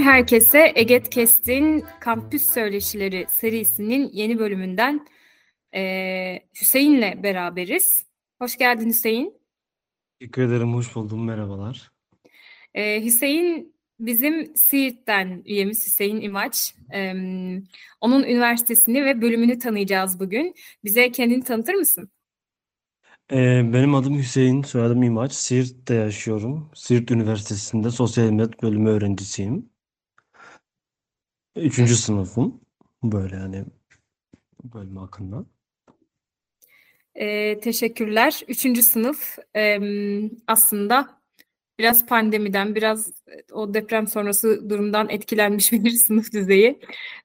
Selamlar herkese. Eget Kest'in Kampüs Söyleşileri serisinin yeni bölümünden e, Hüseyin'le beraberiz. Hoş geldin Hüseyin. Teşekkür ederim, hoş buldum. Merhabalar. E, Hüseyin bizim Siirt'ten üyemiz Hüseyin İmaç. E, onun üniversitesini ve bölümünü tanıyacağız bugün. Bize kendini tanıtır mısın? Ee, benim adım Hüseyin, soyadım İmaç. Siirt'te yaşıyorum. Siirt Üniversitesi'nde sosyal hizmet bölümü öğrencisiyim. Üçüncü sınıfım. Böyle yani bölüm hakkında. Ee, teşekkürler. Üçüncü sınıf em, aslında biraz pandemiden, biraz o deprem sonrası durumdan etkilenmiş bir sınıf düzeyi.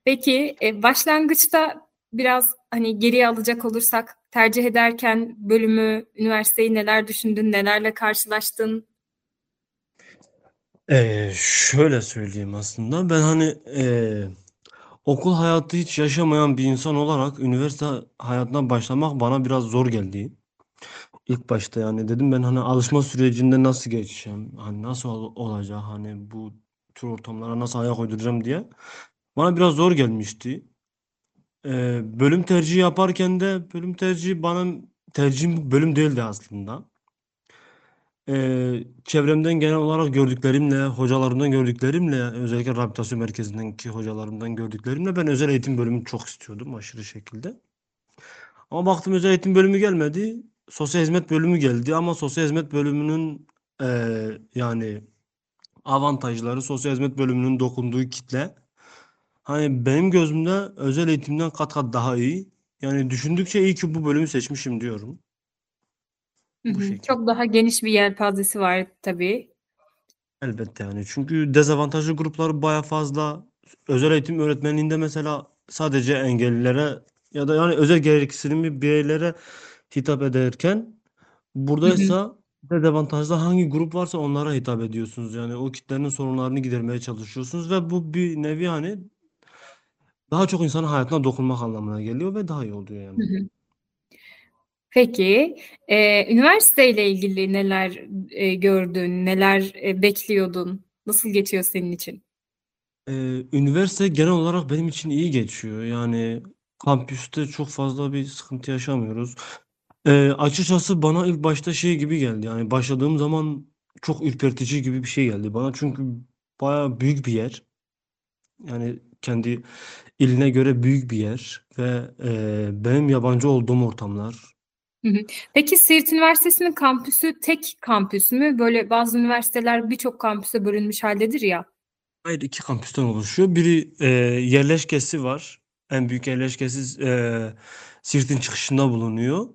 Peki e, başlangıçta biraz hani geriye alacak olursak tercih ederken bölümü, üniversiteyi neler düşündün, nelerle karşılaştın? Ee, şöyle söyleyeyim aslında. Ben hani ee, okul hayatı hiç yaşamayan bir insan olarak üniversite hayatına başlamak bana biraz zor geldi. İlk başta yani dedim ben hani alışma sürecinde nasıl geçeceğim, hani nasıl ol- olacak, hani bu tür ortamlara nasıl ayak uyduracağım diye. Bana biraz zor gelmişti. Ee, bölüm tercihi yaparken de bölüm tercihi bana tercihim bölüm değildi aslında. Ee, çevremden genel olarak gördüklerimle, hocalarımdan gördüklerimle, özellikle rehabilitasyon merkezindeki hocalarımdan gördüklerimle ben özel eğitim bölümünü çok istiyordum aşırı şekilde. Ama baktım özel eğitim bölümü gelmedi. Sosyal hizmet bölümü geldi ama sosyal hizmet bölümünün eee, yani avantajları, sosyal hizmet bölümünün dokunduğu kitle hani benim gözümde özel eğitimden kat kat daha iyi. Yani düşündükçe iyi ki bu bölümü seçmişim diyorum. Hı Bu hı. şekilde. Çok daha geniş bir yelpazesi var tabii. Elbette yani. Çünkü dezavantajlı gruplar baya fazla. Özel eğitim öğretmenliğinde mesela sadece engellilere ya da yani özel gereksinimli bireylere hitap ederken Hı hı. buradaysa dezavantajlı hangi grup varsa onlara hitap ediyorsunuz. Yani o kitlenin sorunlarını gidermeye çalışıyorsunuz ve bu bir nevi hani daha çok insanın hayatına dokunmak anlamına geliyor ve daha iyi oluyor Hı yani. hı. Peki, e, üniversiteyle ilgili neler e, gördün, neler e, bekliyordun? Nasıl geçiyor senin için? Ee, üniversite genel olarak benim için iyi geçiyor. Yani kampüste çok fazla bir sıkıntı yaşamıyoruz. Ee, açıkçası bana ilk başta şey gibi geldi. Yani başladığım zaman çok ürpertici gibi bir şey geldi bana. Çünkü bayağı büyük bir yer. Yani kendi iline göre büyük bir yer ve e, benim yabancı olduğum ortamlar. Peki Siirt Üniversitesi'nin kampüsü tek kampüs mü? Böyle bazı üniversiteler birçok kampüse bölünmüş haldedir ya. Hayır iki kampüsten oluşuyor. Biri e, yerleşkesi var. En büyük yerleşkesi e, Siirt'in çıkışında bulunuyor.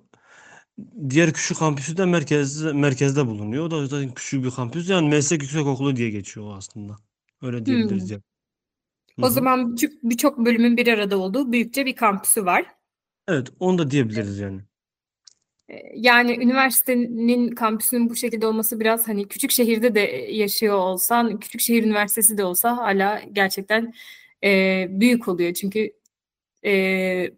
Diğer küçük kampüsü de merkezde, merkezde bulunuyor. O da zaten küçük bir kampüs. Yani meslek yüksekokulu diye geçiyor aslında. Öyle diyebiliriz Hmm. yani. Hı O hı. zaman birçok birçok bölümün bir arada olduğu büyükçe bir kampüsü var. Evet, onu da diyebiliriz yani. E, Yani üniversitenin kampüsünün bu şekilde olması biraz hani küçük şehirde de yaşıyor olsan, küçük şehir üniversitesi de olsa hala gerçekten e, büyük oluyor. Çünkü e,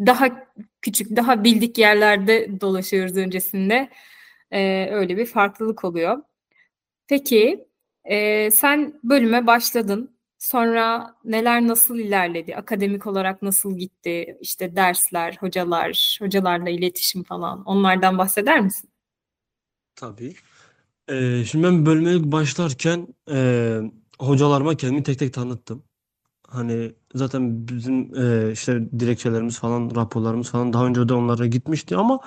daha küçük, daha bildik yerlerde dolaşıyoruz öncesinde. E, öyle bir farklılık oluyor. Peki, e, sen bölüme başladın. Sonra neler nasıl ilerledi? Akademik olarak nasıl gitti? İşte dersler, hocalar, hocalarla iletişim falan. Onlardan bahseder misin? Tabii. Ee, şimdi ben bölüme başlarken e, hocalarıma kendimi tek tek tanıttım. Hani zaten bizim e, işte dilekçelerimiz falan, raporlarımız falan daha önce de onlara gitmişti ama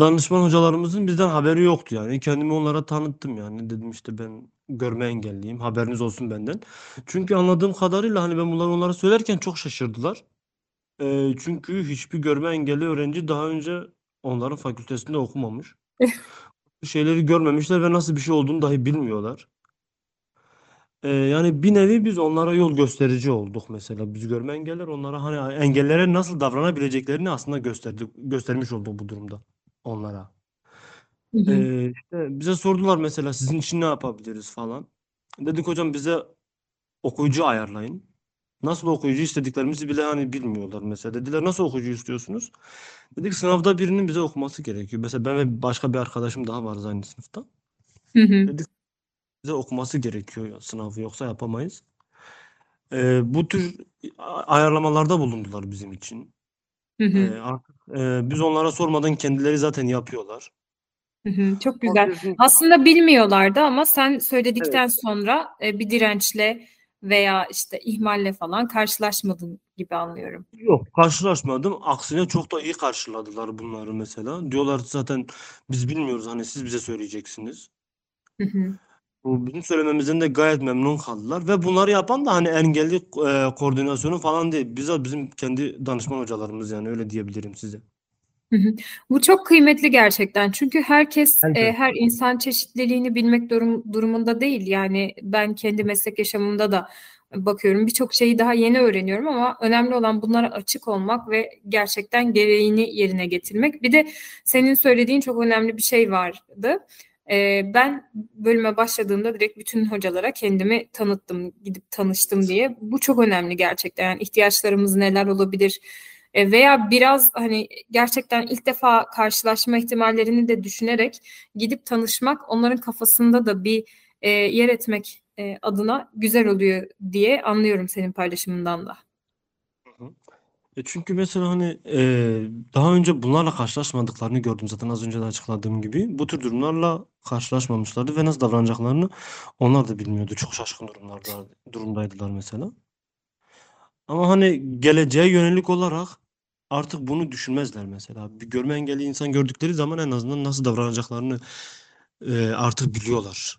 danışman hocalarımızın bizden haberi yoktu yani. Kendimi onlara tanıttım yani. Dedim işte ben görme engelliyim. Haberiniz olsun benden. Çünkü anladığım kadarıyla hani ben bunları onlara söylerken çok şaşırdılar. E, çünkü hiçbir görme engelli öğrenci daha önce onların fakültesinde okumamış. Şeyleri görmemişler ve nasıl bir şey olduğunu dahi bilmiyorlar. e, yani bir nevi biz onlara yol gösterici olduk mesela. Biz görme engeller onlara hani engellere nasıl davranabileceklerini aslında gösterdik, göstermiş olduk bu durumda onlara. Hı hı. E, işte bize sordular mesela sizin için ne yapabiliriz falan. Dedik hocam bize okuyucu ayarlayın. Nasıl okuyucu istediklerimizi bile hani bilmiyorlar mesela. Dediler nasıl okuyucu istiyorsunuz? Dedik sınavda birinin bize okuması gerekiyor. Mesela ben ve başka bir arkadaşım daha varız aynı sınıfta. Hı hı. Dedik bize okuması gerekiyor sınavı yoksa yapamayız. Ee, bu tür ayarlamalarda bulundular bizim için. Hı hı. Ee, artık e, biz onlara sormadan kendileri zaten yapıyorlar. Hı hı. Çok güzel. bizim- Aslında bilmiyorlardı ama sen söyledikten Evet. sonra e, bir dirençle veya işte ihmalle falan karşılaşmadın gibi anlıyorum. Yok karşılaşmadım. Aksine çok da iyi karşıladılar bunları mesela. Diyorlar zaten biz bilmiyoruz hani siz bize söyleyeceksiniz. Hı hı. Bu bizim söylememizden de gayet memnun kaldılar ve bunları yapan da hani engelli e, koordinasyonu falan değil. Bizzat bizim kendi danışman hocalarımız yani öyle diyebilirim size. Hı hı. Bu çok kıymetli gerçekten. Çünkü herkes, e, her insan çeşitliliğini bilmek durum, durumunda değil. Yani ben kendi meslek yaşamımda da bakıyorum. Birçok şeyi daha yeni öğreniyorum ama önemli olan bunlara açık olmak ve gerçekten gereğini yerine getirmek. Bir de senin söylediğin çok önemli bir şey vardı. E, ben bölüme başladığımda direkt bütün hocalara kendimi tanıttım, gidip tanıştım diye. Bu çok önemli gerçekten. Yani ihtiyaçlarımız neler olabilir? E, veya biraz hani gerçekten ilk defa karşılaşma ihtimallerini de düşünerek gidip tanışmak onların kafasında da bir e, yer etmek e, adına güzel oluyor diye anlıyorum senin paylaşımından da. E çünkü mesela hani e, daha önce bunlarla karşılaşmadıklarını gördüm zaten az önce de açıkladığım gibi. Bu tür durumlarla karşılaşmamışlardı ve nasıl davranacaklarını onlar da bilmiyordu. Çok şaşkın durumlarda durumdaydılar mesela. Ama hani geleceğe yönelik olarak artık bunu düşünmezler mesela. Bir görme engelli insan gördükleri zaman en azından nasıl davranacaklarını e, artık biliyorlar.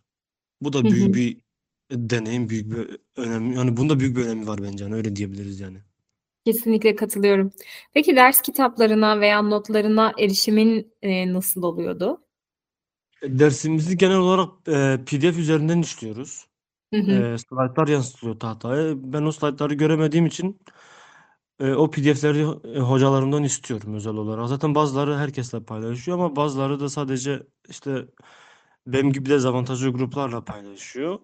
Bu da büyük bir deneyim, büyük bir önem. Yani bunda büyük bir önemi var bence. Yani öyle diyebiliriz yani. Kesinlikle katılıyorum. Peki ders kitaplarına veya notlarına erişimin e, nasıl oluyordu? E, Dersimizi genel olarak e, PDF üzerinden işliyoruz. Hı hı. E, slaytlar yansıtılıyor tahtaya. Ben o slaytları göremediğim için e, o PDF'leri e, hocalarımdan istiyorum özel olarak. Zaten bazıları herkesle paylaşıyor ama bazıları da sadece işte benim gibi dezavantajlı gruplarla paylaşıyor.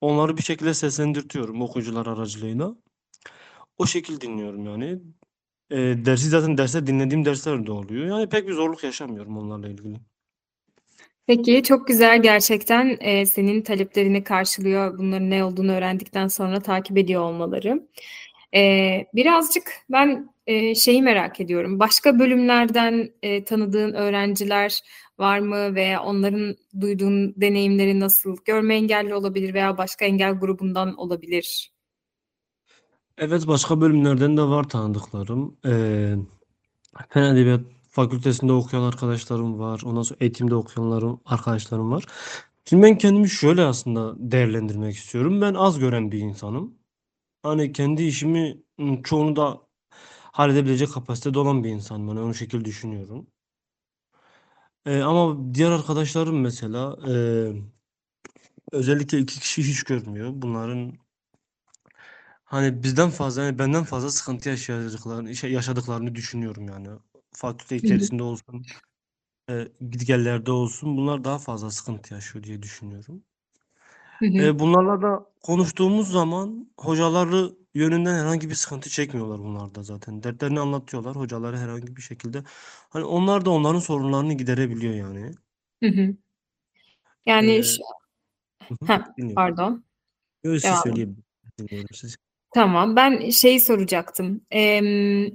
Onları bir şekilde seslendirtiyorum okuyucular aracılığıyla. O şekil dinliyorum yani. E, dersi zaten derste dinlediğim dersler de oluyor. Yani pek bir zorluk yaşamıyorum onlarla ilgili. Peki çok güzel gerçekten e, senin taleplerini karşılıyor. Bunların ne olduğunu öğrendikten sonra takip ediyor olmaları. E, birazcık ben e, şeyi merak ediyorum. Başka bölümlerden e, tanıdığın öğrenciler var mı veya onların duyduğun deneyimleri nasıl? Görme engelli olabilir veya başka engel grubundan olabilir. Evet başka bölümlerden de var tanıdıklarım. Ee, Edebiyat Fakültesinde okuyan arkadaşlarım var. Ondan sonra eğitimde okuyanlarım, arkadaşlarım var. Şimdi ben kendimi şöyle aslında değerlendirmek istiyorum. Ben az gören bir insanım. Hani kendi işimi çoğunu da halledebilecek kapasitede olan bir insanım. Hani o şekilde düşünüyorum. Ee, ama diğer arkadaşlarım mesela e, özellikle iki kişi hiç görmüyor. Bunların Hani bizden fazla yani benden fazla sıkıntı yaşayacaklarını şey yaşadıklarını düşünüyorum yani. Fakülte içerisinde olsun, e, gitgellerde olsun bunlar daha fazla sıkıntı yaşıyor diye düşünüyorum. Hı hı. E, bunlarla da konuştuğumuz zaman hocaları yönünden herhangi bir sıkıntı çekmiyorlar bunlar da zaten. Dertlerini anlatıyorlar hocaları herhangi bir şekilde. Hani onlar da onların sorunlarını giderebiliyor yani. Hı hı. Yani E, şu- hı hı, Heh, dinliyorum. pardon. Öyle siz Devam söyleyebilirsiniz. Dinliyorum sizi. Tamam, ben şeyi soracaktım. Em,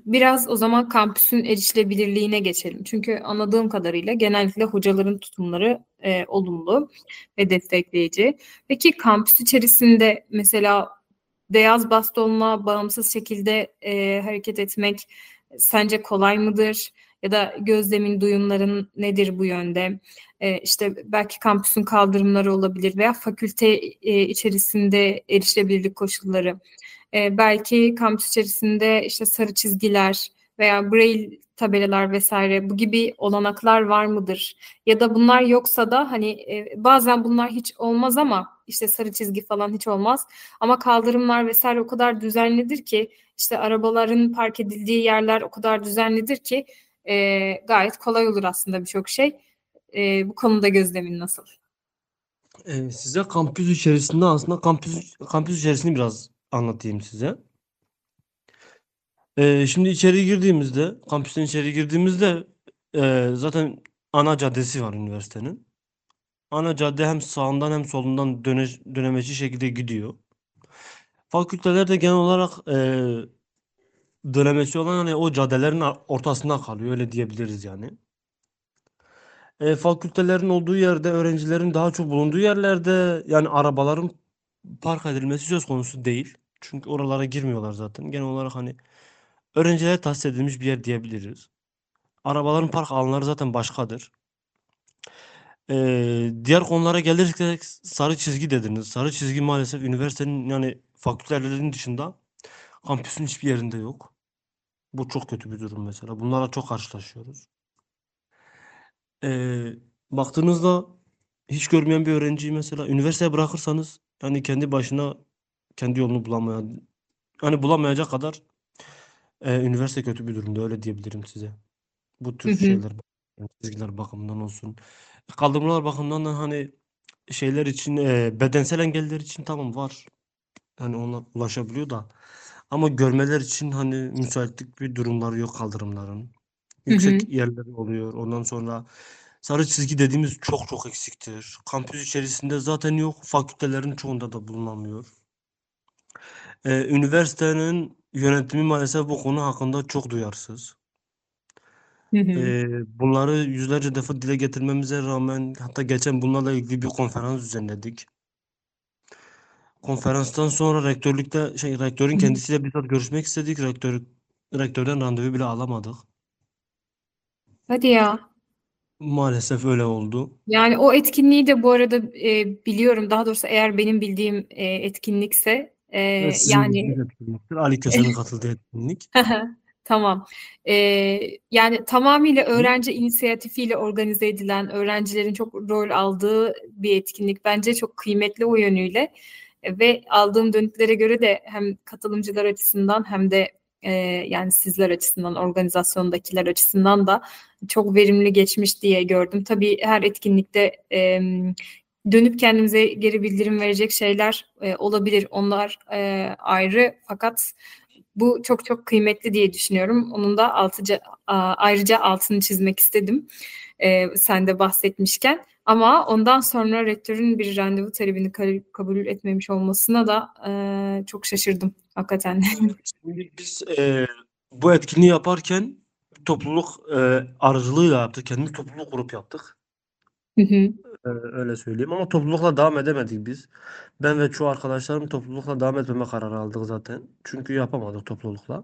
biraz o zaman kampüsün erişilebilirliğine geçelim. Çünkü anladığım kadarıyla genellikle hocaların tutumları e, olumlu ve destekleyici. Peki kampüs içerisinde mesela beyaz bastonla bağımsız şekilde e, hareket etmek sence kolay mıdır? Ya da gözlemin, duyumların nedir bu yönde? E, işte belki kampüsün kaldırımları olabilir veya fakülte e, içerisinde erişilebilirlik koşulları. E, belki kampüs içerisinde işte sarı çizgiler veya braille tabelalar vesaire bu gibi olanaklar var mıdır? Ya da bunlar yoksa da hani e, bazen bunlar hiç olmaz ama işte sarı çizgi falan hiç olmaz. Ama kaldırımlar vesaire o kadar düzenlidir ki işte arabaların park edildiği yerler o kadar düzenlidir ki e, gayet kolay olur aslında birçok şey. E, bu konuda gözlemin nasıl? Ee, size kampüs içerisinde aslında kampüs kampüs içerisini biraz anlatayım size. Ee, şimdi içeri girdiğimizde, kampüsten içeri girdiğimizde e, zaten ana caddesi var üniversitenin. Ana cadde hem sağından hem solundan döne, dönemeçli şekilde gidiyor. Fakülteler de genel olarak e, dönemeçli olan hani o caddelerin ortasında kalıyor öyle diyebiliriz yani. E, fakültelerin olduğu yerde, öğrencilerin daha çok bulunduğu yerlerde yani arabaların park edilmesi söz konusu değil. Çünkü oralara girmiyorlar zaten. Genel olarak hani öğrencilere tahsis edilmiş bir yer diyebiliriz. Arabaların park alanları zaten başkadır. Ee, diğer konulara gelirsek sarı çizgi dediniz. Sarı çizgi maalesef üniversitenin yani fakültelerin dışında kampüsün hiçbir yerinde yok. Bu çok kötü bir durum mesela. Bunlarla çok karşılaşıyoruz. Ee, baktığınızda hiç görmeyen bir öğrenciyi mesela üniversiteye bırakırsanız yani kendi başına kendi yolunu bulamayan hani bulamayacak kadar e, üniversite kötü bir durumda öyle diyebilirim size. Bu tür Hı hı. şeyler çizgiler bakımından olsun. Kaldırımlar bakımından da hani şeyler için e, bedensel engeller için tamam var. Hani ona ulaşabiliyor da ama görmeler için hani müsaitlik bir durumları yok kaldırımların. Hı hı. Yüksek yerleri oluyor. Ondan sonra sarı çizgi dediğimiz çok çok eksiktir. Kampüs içerisinde zaten yok. Fakültelerin çoğunda da bulunamıyor. Ee, üniversitenin yönetimi maalesef bu konu hakkında çok duyarsız. Hı hı. Ee, bunları yüzlerce defa dile getirmemize rağmen hatta geçen bunlarla ilgili bir konferans düzenledik. Konferanstan sonra rektörlükte şey rektörün kendisiyle bizzat görüşmek istedik. Rektör rektörden randevu bile alamadık. Hadi ya. Maalesef öyle oldu. Yani o etkinliği de bu arada e, biliyorum. Daha doğrusu eğer benim bildiğim e, etkinlikse e, Evet, yani. Ali Köse'nin katıldığı etkinlik. Tamam. Ee, yani tamamıyla öğrenci inisiyatifiyle organize edilen, öğrencilerin çok rol aldığı bir etkinlik. Bence çok kıymetli o yönüyle. E, Ve aldığım dönütlere göre de hem katılımcılar açısından hem de e, yani sizler açısından, organizasyondakiler açısından da çok verimli geçmiş diye gördüm. Tabii her etkinlikte e, dönüp kendimize geri bildirim verecek şeyler e, olabilir. Onlar e, ayrı fakat bu çok çok kıymetli diye düşünüyorum. Onun da altıca, ayrıca altını çizmek istedim. E, sen de bahsetmişken. Ama ondan sonra rektörün bir randevu talebini ka- kabul etmemiş olmasına da e, çok şaşırdım hakikaten. Şimdi biz e, bu etkinliği yaparken topluluk e, aracılığıyla yaptık. Kendi topluluk grup yaptık. Hı hı, E, öyle söyleyeyim. Ama toplulukla devam edemedik biz. Ben ve çoğu arkadaşlarım toplulukla devam etmeme kararı aldık zaten. Çünkü yapamadık toplulukla.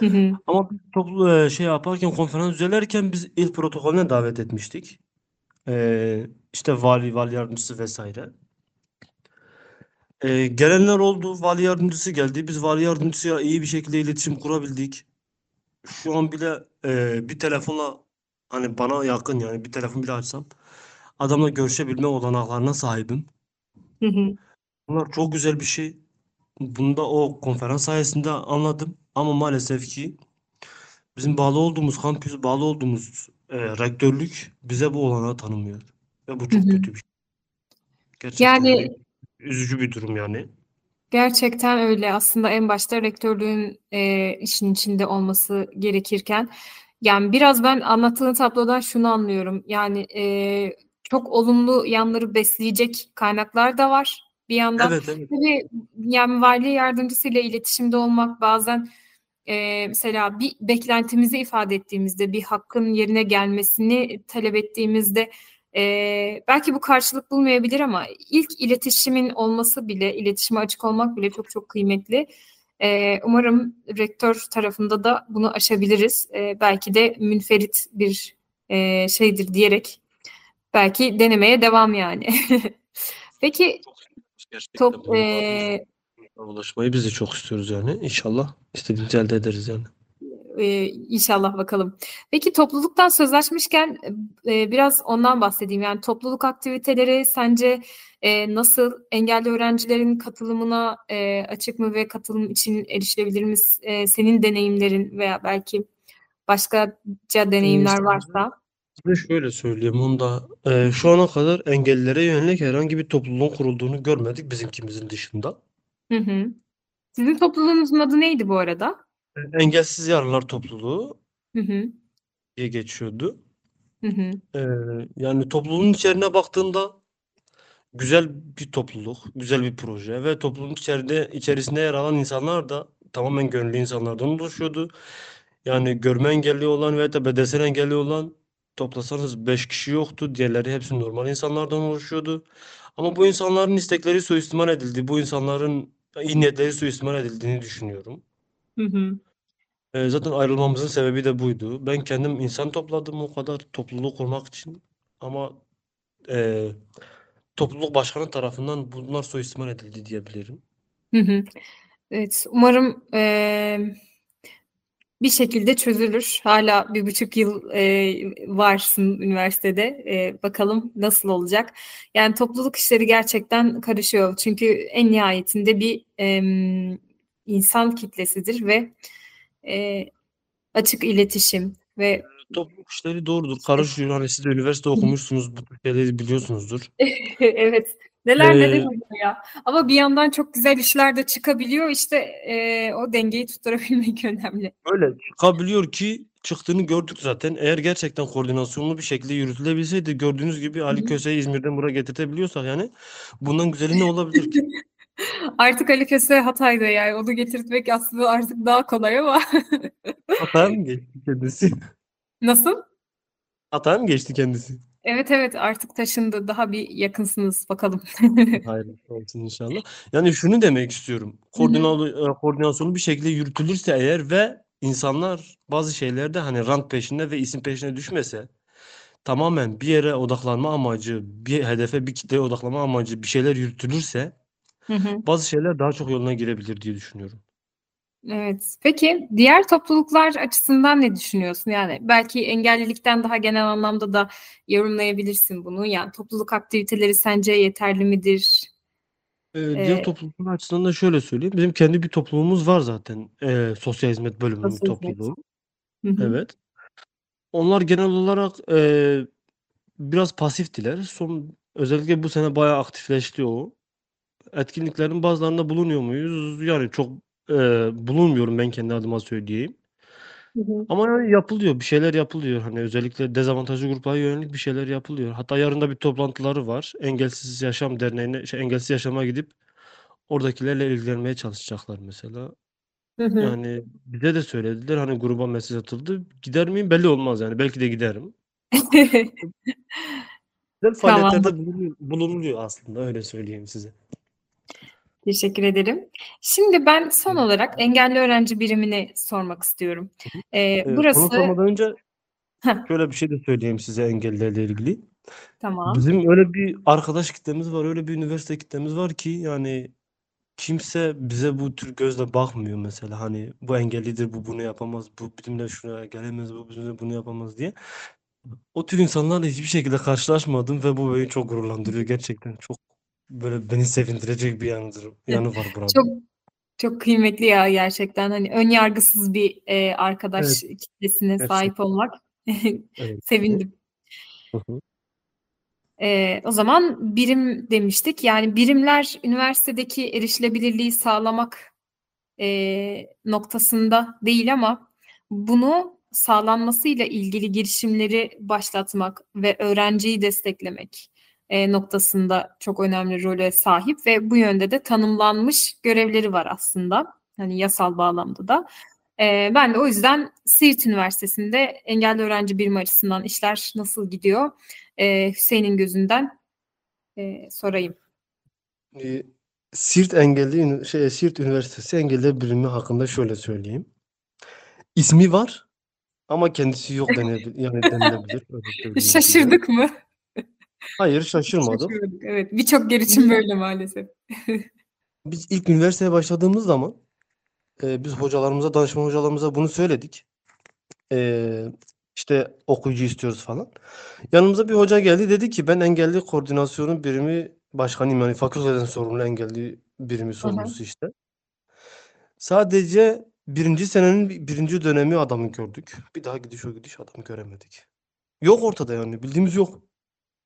hı hı, Ama biz toplu e, şey yaparken konferans düzenlerken biz il protokolüne davet etmiştik. E, işte vali, vali yardımcısı vesaire. E, gelenler oldu. Vali yardımcısı geldi. Biz vali yardımcısıyla iyi bir şekilde iletişim kurabildik. Şu an bile e, bir telefonla hani bana yakın yani bir telefon bile açsam adamla görüşebilme olanaklarına sahibim. hı hı, Bunlar çok güzel bir şey. Bunu da o konferans sayesinde anladım. Ama maalesef ki bizim bağlı olduğumuz kampüs, bağlı olduğumuz e, rektörlük bize bu olanağı tanımıyor. Ve bu hı çok hı. kötü bir şey. Gerçekten yani üzücü bir durum yani. Gerçekten öyle. Aslında en başta rektörlüğün e, işin içinde olması gerekirken, yani biraz ben anlattığın tablodan şunu anlıyorum. Yani e, çok olumlu yanları besleyecek kaynaklar da var bir yandan. Evet evet. Tabii yani vali yardımcısıyla iletişimde olmak bazen e, mesela bir beklentimizi ifade ettiğimizde, bir hakkın yerine gelmesini talep ettiğimizde e, belki bu karşılık bulmayabilir ama ilk iletişimin olması bile, iletişime açık olmak bile çok çok kıymetli. E, umarım rektör tarafında da bunu aşabiliriz. E, belki de münferit bir e, şeydir diyerek belki denemeye devam yani. Peki gerçekten top e, ulaşmayı biz de çok istiyoruz yani. İnşallah istediğimizi elde ederiz yani. Ee, inşallah bakalım. Peki topluluktan söz açmışken e, biraz ondan bahsedeyim. Yani topluluk aktiviteleri sence e, nasıl engelli öğrencilerin katılımına e, açık mı ve katılım için erişilebilir mi? E, senin deneyimlerin veya belki başkaca deneyimler varsa. Size şöyle söyleyeyim onda e, şu ana kadar engellilere yönelik herhangi bir topluluğun kurulduğunu görmedik bizimkimizin dışında. Hı hı. Sizin topluluğunuzun adı neydi bu arada? E, Engelsiz Yarınlar Topluluğu Hı hı. diye geçiyordu. Hı hı. E, yani topluluğun içeriğine baktığında güzel bir topluluk, güzel bir proje ve topluluğun içeride içerisinde yer alan insanlar da tamamen gönüllü insanlardan oluşuyordu. Yani görme engelli olan ve de bedensel engelli olan toplasanız 5 kişi yoktu. Diğerleri hepsi normal insanlardan oluşuyordu. Ama bu insanların istekleri suistimal edildi. Bu insanların iyi niyetleri suistimal edildiğini düşünüyorum. Hı hı. Ee, zaten ayrılmamızın sebebi de buydu. Ben kendim insan topladım o kadar topluluk kurmak için. Ama e, topluluk başkanı tarafından bunlar suistimal edildi diyebilirim. Hı hı. Evet, umarım eee, bir şekilde çözülür. Hala bir buçuk yıl eee, varsın üniversitede. Eee, bakalım nasıl olacak. Yani topluluk işleri gerçekten karışıyor. Çünkü en nihayetinde bir em, insan kitlesidir ve eee, açık iletişim ve Topluluk işleri doğrudur. Karışıyor. Hani siz de üniversite okumuşsunuz. Bu şeyleri biliyorsunuzdur. evet neler neler Ee, oluyor ya. Ama bir yandan çok güzel işler de çıkabiliyor. İşte eee, o dengeyi tutturabilmek önemli. Öyle çıkabiliyor ki çıktığını gördük zaten. Eğer gerçekten koordinasyonlu bir şekilde yürütülebilseydi gördüğünüz gibi Ali. Köse'yi İzmir'den buraya getirtebiliyorsak yani bundan güzeli ne olabilir ki? Artık Ali Köse Hatay'da yani onu getirtmek aslında artık daha kolay ama Hataya mı geçti kendisi? nasıl? Hataya mı geçti kendisi? Evet evet artık taşındı. Daha bir yakınsınız bakalım. Hayırlısı olsun inşallah. Yani şunu demek istiyorum. Koordinalı, e, koordinasyonlu bir şekilde yürütülürse eğer ve insanlar bazı şeylerde hani rant peşinde ve isim peşine düşmese tamamen bir yere odaklanma amacı, bir hedefe, bir kitleye odaklanma amacı bir şeyler yürütülürse Hı hı. bazı şeyler daha çok yoluna girebilir diye düşünüyorum. Evet. Peki diğer topluluklar açısından ne düşünüyorsun? Yani belki engellilikten daha genel anlamda da yorumlayabilirsin bunu. Yani topluluk aktiviteleri sence yeterli midir? Ee, diğer Ee, topluluklar açısından da şöyle söyleyeyim. Bizim kendi bir topluluğumuz var zaten. Ee, sosyal hizmet bölümünün sosyal hizmet. topluluğu. Hı. Evet. Onlar genel olarak e, biraz pasiftiler. Son özellikle bu sene bayağı aktifleşti o. Etkinliklerin bazılarında bulunuyor muyuz? Yani çok e, bulunmuyorum ben kendi adıma söyleyeyim. Hı hı. Ama yani yapılıyor. Bir şeyler yapılıyor. Hani özellikle dezavantajlı gruplara yönelik bir şeyler yapılıyor. Hatta yarın da bir toplantıları var. Engelsiz Yaşam Derneği'ne, şey, Engelsiz Yaşam'a gidip oradakilerle ilgilenmeye çalışacaklar mesela. Hı hı. Yani bize de söylediler. Hani gruba mesaj atıldı. Gider miyim belli olmaz yani. Belki de giderim. Güzel Tamam. faaliyetlerde bulunuyor aslında öyle söyleyeyim size. Teşekkür ederim. Şimdi ben son olarak engelli öğrenci birimini sormak istiyorum. Ee, Ee, burası onu sormadan önce şöyle bir şey de söyleyeyim size engellilerle ilgili. tamam. Bizim öyle bir arkadaş kitlemiz var, öyle bir üniversite kitlemiz var ki yani kimse bize bu tür gözle bakmıyor mesela. Hani bu engellidir, bu bunu yapamaz, bu bizimle şuraya gelemez, bu bizimle bunu yapamaz diye. O tür insanlarla hiçbir şekilde karşılaşmadım ve bu beni çok gururlandırıyor. Gerçekten çok böyle beni sevindirecek bir yanıdır, yanı var buranın. Çok çok kıymetli ya gerçekten hani ön yargısız bir e, arkadaş Evet, kitlesine hepsi. sahip olmak Evet. sevindim. Ee, o zaman birim demiştik. Yani birimler üniversitedeki erişilebilirliği sağlamak e, noktasında değil ama bunu sağlanmasıyla ilgili girişimleri başlatmak ve öğrenciyi desteklemek e, noktasında çok önemli role sahip ve bu yönde de tanımlanmış görevleri var aslında. Hani yasal bağlamda da. E, ben de o yüzden Siirt Üniversitesi'nde engelli öğrenci birimi açısından işler nasıl gidiyor? E, Hüseyin'in gözünden e, sorayım. Ee, Siirt Engelli şey Siirt Üniversitesi Engelliler Birimi hakkında şöyle söyleyeyim. İsmi var ama kendisi yok denebilir yani size. Şaşırdık mı? Hayır şaşırmadık. Şaşırdık. Evet, birçok yer için böyle maalesef. Biz ilk üniversiteye başladığımız zaman e, biz hocalarımıza, danışman hocalarımıza bunu söyledik. eee, işte okuyucu istiyoruz falan. Yanımıza bir hoca geldi dedi ki ben engelli koordinasyonu birimi başkanıyım yani fakülteden sorumlu engelli birimi sorumlusu işte. Sadece birinci senenin bi- birinci dönemi adamı gördük. Bir daha gidiş o gidiş adamı göremedik. Yok ortada yani bildiğimiz yok.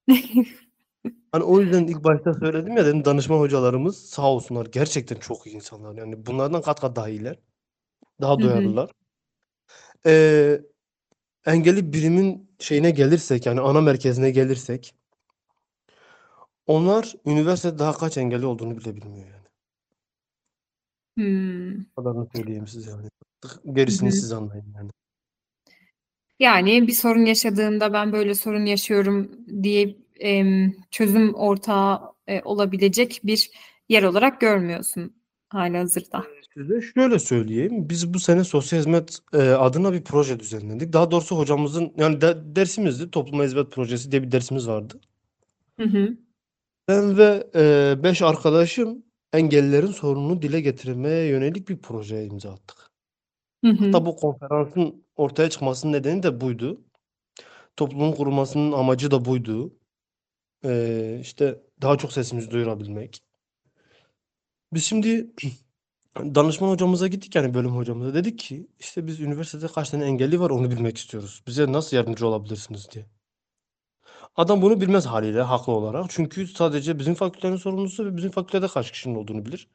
Hani o yüzden ilk başta söyledim ya dedim danışma hocalarımız sağ olsunlar gerçekten çok iyi insanlar yani bunlardan kat kat daha iyiler. Daha duyarlılar. Eee, engelli birimin şeyine gelirsek yani ana merkezine gelirsek onlar üniversitede daha kaç engelli olduğunu bile bilmiyor yani. Hmm. O kadarını söyleyeyim size yani. Gerisini hı. siz anlayın yani. Yani bir sorun yaşadığında ben böyle sorun yaşıyorum diye em, çözüm ortağı e, olabilecek bir yer olarak görmüyorsun halihazırda. Size şöyle söyleyeyim. Biz bu sene sosyal hizmet e, adına bir proje düzenledik. Daha doğrusu hocamızın yani de, dersimizdi. Topluma hizmet projesi diye bir dersimiz vardı. Hı hı. Ben ve e, beş arkadaşım engellilerin sorununu dile getirmeye yönelik bir projeye imza attık. Hı hı. Hatta bu konferansın ortaya çıkmasının nedeni de buydu. Toplumun kurulmasının amacı da buydu. E, işte daha çok sesimizi duyurabilmek. Biz şimdi danışman hocamıza gittik yani bölüm hocamıza dedik ki işte biz üniversitede kaç tane engelli var onu bilmek istiyoruz. Bize nasıl yardımcı olabilirsiniz diye. Adam bunu bilmez haliyle haklı olarak. Çünkü sadece bizim fakültenin sorumlusu ve bizim fakültede kaç kişinin olduğunu bilir.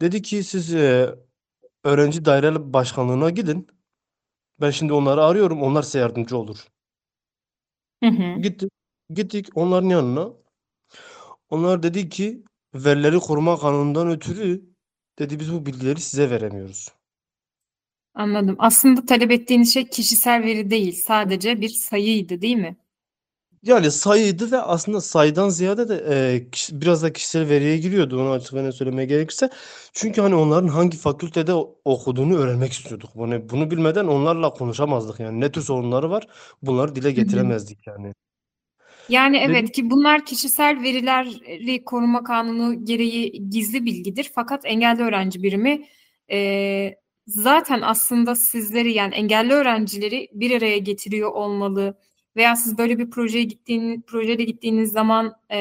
Dedi ki siz e, öğrenci daire başkanlığına gidin. Ben şimdi onları arıyorum. Onlar size yardımcı olur. Hı hı. Gittik. Gittik onların yanına. Onlar dedi ki verileri koruma kanunundan ötürü dedi biz bu bilgileri size veremiyoruz. Anladım. Aslında talep ettiğiniz şey kişisel veri değil, sadece bir sayıydı, değil mi? Yani sayıydı ve aslında sayıdan ziyade de e, kişi- biraz da kişisel veriye giriyordu. Onu açık ve net söylemeye gerekirse. Çünkü hani onların hangi fakültede o- okuduğunu öğrenmek istiyorduk. Bunu, bunu bilmeden onlarla konuşamazdık. Yani ne tür sorunları var bunları dile Hı hı. getiremezdik yani. Yani evet ki bunlar kişisel verileri koruma kanunu gereği gizli bilgidir. Fakat engelli öğrenci birimi e, zaten aslında sizleri yani engelli öğrencileri bir araya getiriyor olmalı. Veya siz böyle bir projeye gittiğiniz, projede gittiğiniz zaman e,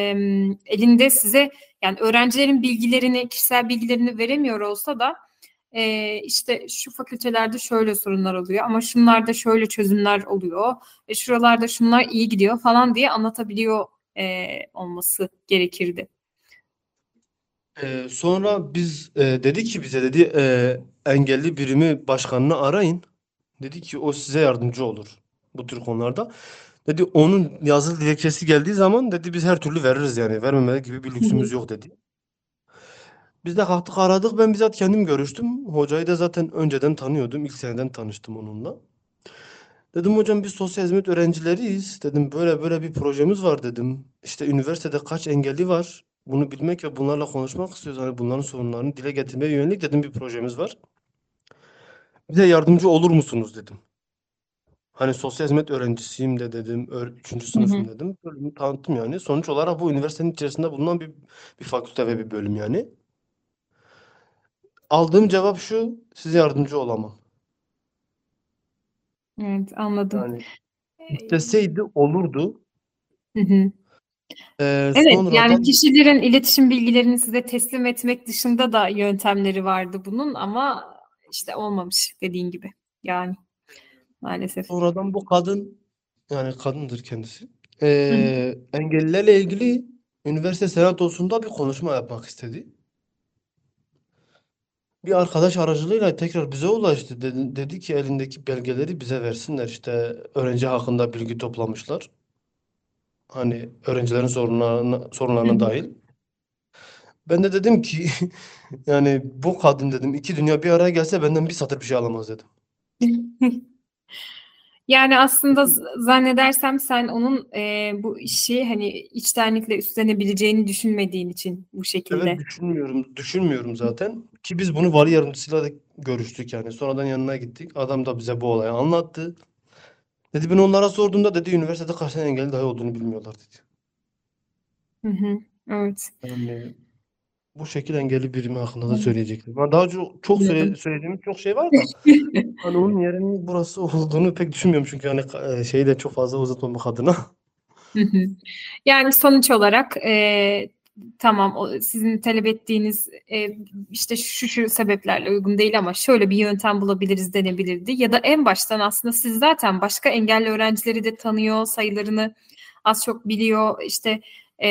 elinde size yani öğrencilerin bilgilerini, kişisel bilgilerini veremiyor olsa da e, işte şu fakültelerde şöyle sorunlar oluyor ama şunlarda şöyle çözümler oluyor e, şuralarda şunlar iyi gidiyor falan diye anlatabiliyor e, olması gerekirdi. Sonra biz e, dedi ki bize dedi e, engelli birimi başkanını arayın. Dedi ki o size yardımcı olur bu tür konularda. Dedi onun yazılı dilekçesi geldiği zaman dedi biz her türlü veririz yani. Vermeme gibi bir lüksümüz yok dedi. Biz de kalktık aradık. Ben bizzat kendim görüştüm. Hocayı da zaten önceden tanıyordum. İlk seneden tanıştım onunla. Dedim hocam biz sosyal hizmet öğrencileriyiz. Dedim böyle böyle bir projemiz var dedim. İşte üniversitede kaç engelli var? Bunu bilmek ve bunlarla konuşmak istiyoruz. Hani bunların sorunlarını dile getirmeye yönelik dedim bir projemiz var. Bize yardımcı olur musunuz dedim. Hani sosyal hizmet öğrencisiyim de dedim. 3. Hı hı. sınıfım dedim. Bölümü tanıttım yani. Sonuç olarak bu üniversitenin içerisinde bulunan bir, bir fakülte ve bir bölüm yani. Aldığım cevap şu. Size yardımcı olamam. Evet anladım. Yani E, isteseydi olurdu. Hı hı. Ee, Evet, yani sonradan kişilerin iletişim bilgilerini size teslim etmek dışında da yöntemleri vardı bunun ama işte olmamış dediğin gibi. Yani maalesef. sonradan bu kadın yani kadındır kendisi. Ee, engellilerle ilgili üniversite senatosunda bir konuşma yapmak istedi. Bir arkadaş aracılığıyla tekrar bize ulaştı. Dedi, dedi ki elindeki belgeleri bize versinler. İşte öğrenci hakkında bilgi toplamışlar. Hani öğrencilerin sorunlarına, sorunlarına dahil. Ben de dedim ki yani bu kadın dedim iki dünya bir araya gelse benden bir satır bir şey alamaz dedim. Yani aslında zannedersem sen onun e, bu işi hani içtenlikle üstlenebileceğini düşünmediğin için bu evet şekilde. düşünmüyorum, düşünmüyorum zaten. Ki biz bunu vali yardımcısıyla da görüştük yani. Sonradan yanına gittik. Adam da bize bu olayı anlattı. Dedi ben onlara sorduğumda dedi üniversitede kaç tane engelli dahi olduğunu bilmiyorlar dedi. Hı hı. Evet. Yani bu şekil engelli birimi hakkında da söyleyecektim. Ben daha çok, çok söyle, söylediğim çok şey var da hani onun yerinin burası olduğunu pek düşünmüyorum çünkü hani e, şeyi de çok fazla uzatmamak adına. Yani sonuç olarak e, tamam o, sizin talep ettiğiniz e, işte şu şu sebeplerle uygun değil ama şöyle bir yöntem bulabiliriz denebilirdi. Ya da en baştan aslında siz zaten başka engelli öğrencileri de tanıyor, sayılarını az çok biliyor işte e,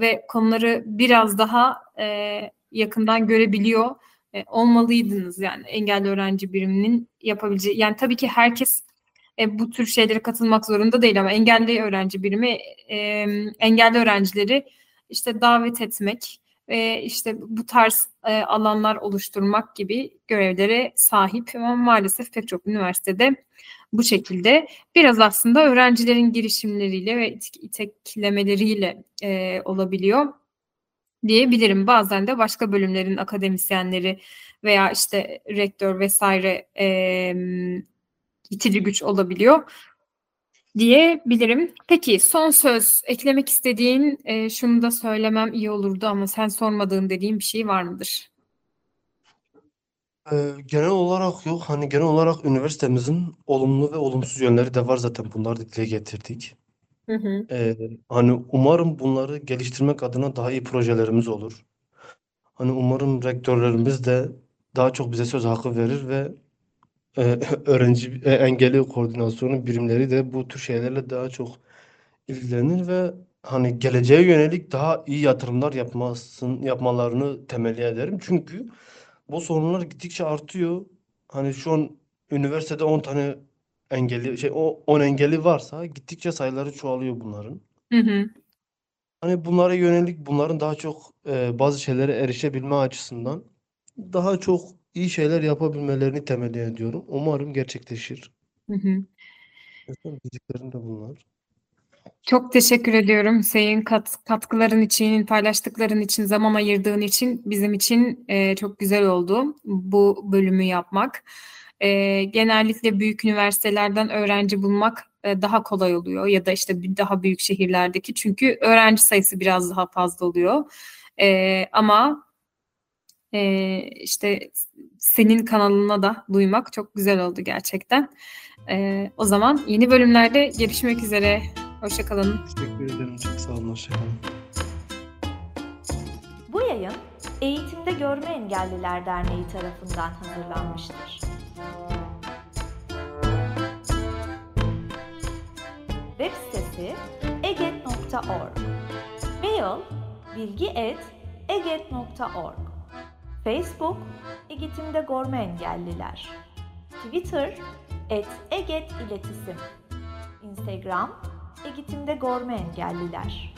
ve konuları biraz daha e, yakından görebiliyor e, olmalıydınız yani engelli öğrenci biriminin yapabileceği. Yani tabii ki herkes e, bu tür şeylere katılmak zorunda değil ama engelli öğrenci birimi e, engelli öğrencileri işte davet etmek ve işte bu tarz e, alanlar oluşturmak gibi görevlere sahip ama maalesef pek çok üniversitede bu şekilde biraz aslında öğrencilerin girişimleriyle ve it- iteklemeleriyle e, olabiliyor diyebilirim. Bazen de başka bölümlerin akademisyenleri veya işte rektör vesaire e, itici güç olabiliyor diyebilirim. Peki son söz eklemek istediğin e, şunu da söylemem iyi olurdu ama sen sormadığın dediğin bir şey var mıdır? Genel olarak yok. Hani genel olarak üniversitemizin olumlu ve olumsuz yönleri de var zaten. Bunları dile getirdik. Hı. Ee, hani umarım bunları geliştirmek adına daha iyi projelerimiz olur. Hani umarım rektörlerimiz de daha çok bize söz hakkı verir ve e, öğrenci e, engelli koordinasyonu birimleri de bu tür şeylerle daha çok ilgilenir ve hani geleceğe yönelik daha iyi yatırımlar yapmasın, yapmalarını temenni ederim. Çünkü bu sorunlar gittikçe artıyor. Hani şu an üniversitede 10 tane engelli şey o 10 engelli varsa gittikçe sayıları çoğalıyor bunların. Hı hı. Hani bunlara yönelik bunların daha çok e, bazı şeylere erişebilme açısından daha çok iyi şeyler yapabilmelerini temenni ediyorum. Umarım gerçekleşir. Hı hı. De bunlar. Çok teşekkür ediyorum Hüseyin kat, katkıların için, paylaştıkların için, zaman ayırdığın için bizim için e, çok güzel oldu bu bölümü yapmak. E, genellikle büyük üniversitelerden öğrenci bulmak e, daha kolay oluyor ya da işte bir- daha büyük şehirlerdeki çünkü öğrenci sayısı biraz daha fazla oluyor. E, ama e, işte senin kanalına da duymak çok güzel oldu gerçekten. E, o zaman yeni bölümlerde görüşmek üzere. Hoşçakalın. Teşekkür ederim. Çok sağ olun. Hoşça kalın. Bu yayın Eğitimde Görme Engelliler Derneği tarafından hazırlanmıştır. Web sitesi eget.org Mail bilgi.eget.org Facebook Eğitimde Görme Engelliler. Twitter et Eget İletisim. Instagram Eğitimde Görme Engelliler